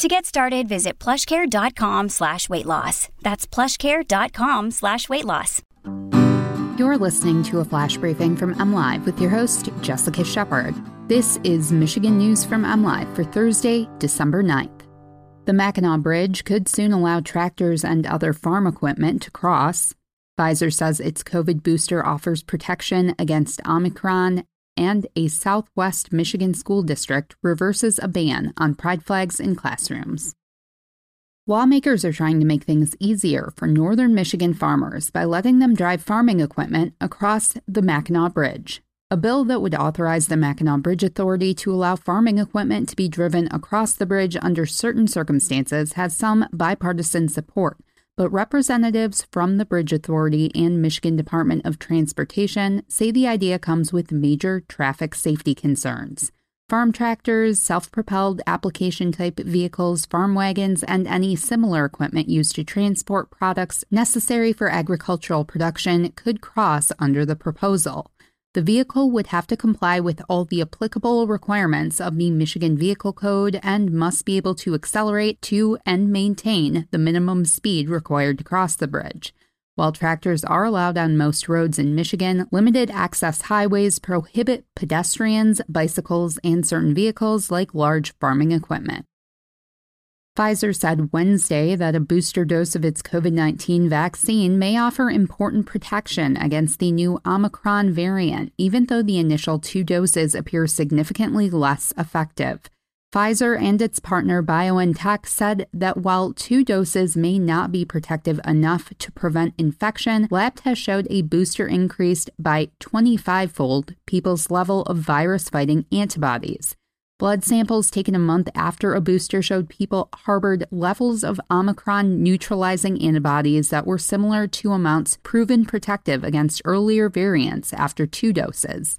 To get started, visit plushcare.com slash weight loss. That's plushcare.com slash weight loss. You're listening to a flash briefing from MLive with your host, Jessica Shepard. This is Michigan News from MLive for Thursday, December 9th. The Mackinac Bridge could soon allow tractors and other farm equipment to cross. Pfizer says its COVID booster offers protection against Omicron and a Southwest Michigan school district reverses a ban on pride flags in classrooms. Lawmakers are trying to make things easier for northern Michigan farmers by letting them drive farming equipment across the Mackinac Bridge. A bill that would authorize the Mackinac Bridge Authority to allow farming equipment to be driven across the bridge under certain circumstances has some bipartisan support, but representatives from the Bridge Authority and Michigan Department of Transportation say the idea comes with major traffic safety concerns. Farm tractors, self propelled application type vehicles, farm wagons, and any similar equipment used to transport products necessary for agricultural production could cross under the proposal. The vehicle would have to comply with all the applicable requirements of the Michigan Vehicle Code and must be able to accelerate to and maintain the minimum speed required to cross the bridge. While tractors are allowed on most roads in Michigan, limited access highways prohibit pedestrians, bicycles, and certain vehicles like large farming equipment. Pfizer said Wednesday that a booster dose of its COVID 19 vaccine may offer important protection against the new Omicron variant, even though the initial two doses appear significantly less effective. Pfizer and its partner BioNTech said that while two doses may not be protective enough to prevent infection, lab tests showed a booster increased by 25 fold people's level of virus fighting antibodies. Blood samples taken a month after a booster showed people harbored levels of Omicron neutralizing antibodies that were similar to amounts proven protective against earlier variants after two doses.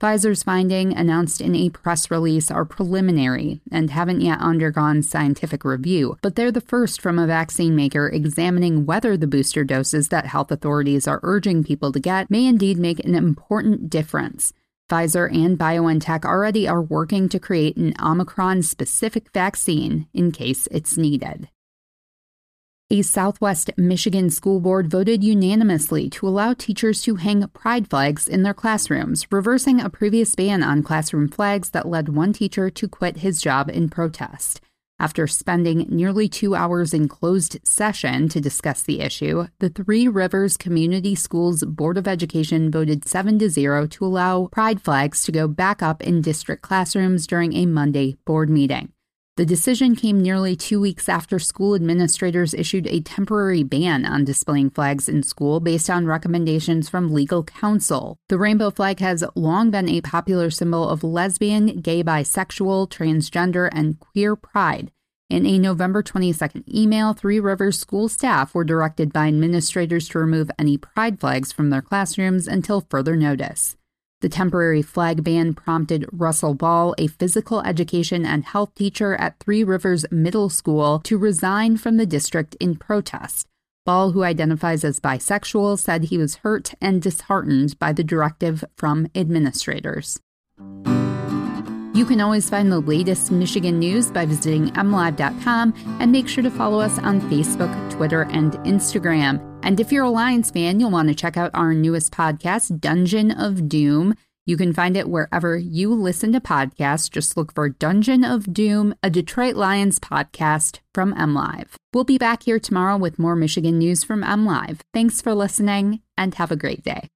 Pfizer's finding, announced in a press release, are preliminary and haven't yet undergone scientific review, but they're the first from a vaccine maker examining whether the booster doses that health authorities are urging people to get may indeed make an important difference. Pfizer and BioNTech already are working to create an Omicron specific vaccine in case it's needed. A Southwest Michigan school board voted unanimously to allow teachers to hang pride flags in their classrooms, reversing a previous ban on classroom flags that led one teacher to quit his job in protest. After spending nearly two hours in closed session to discuss the issue, the Three Rivers Community Schools Board of Education voted 7 to 0 to allow pride flags to go back up in district classrooms during a Monday board meeting. The decision came nearly two weeks after school administrators issued a temporary ban on displaying flags in school based on recommendations from legal counsel. The rainbow flag has long been a popular symbol of lesbian, gay, bisexual, transgender, and queer pride. In a November 22nd email, Three Rivers school staff were directed by administrators to remove any pride flags from their classrooms until further notice. The temporary flag ban prompted Russell Ball, a physical education and health teacher at Three Rivers Middle School, to resign from the district in protest. Ball, who identifies as bisexual, said he was hurt and disheartened by the directive from administrators. You can always find the latest Michigan news by visiting mlive.com and make sure to follow us on Facebook, Twitter, and Instagram. And if you're a Lions fan, you'll want to check out our newest podcast, Dungeon of Doom. You can find it wherever you listen to podcasts. Just look for Dungeon of Doom, a Detroit Lions podcast from MLive. We'll be back here tomorrow with more Michigan news from MLive. Thanks for listening and have a great day.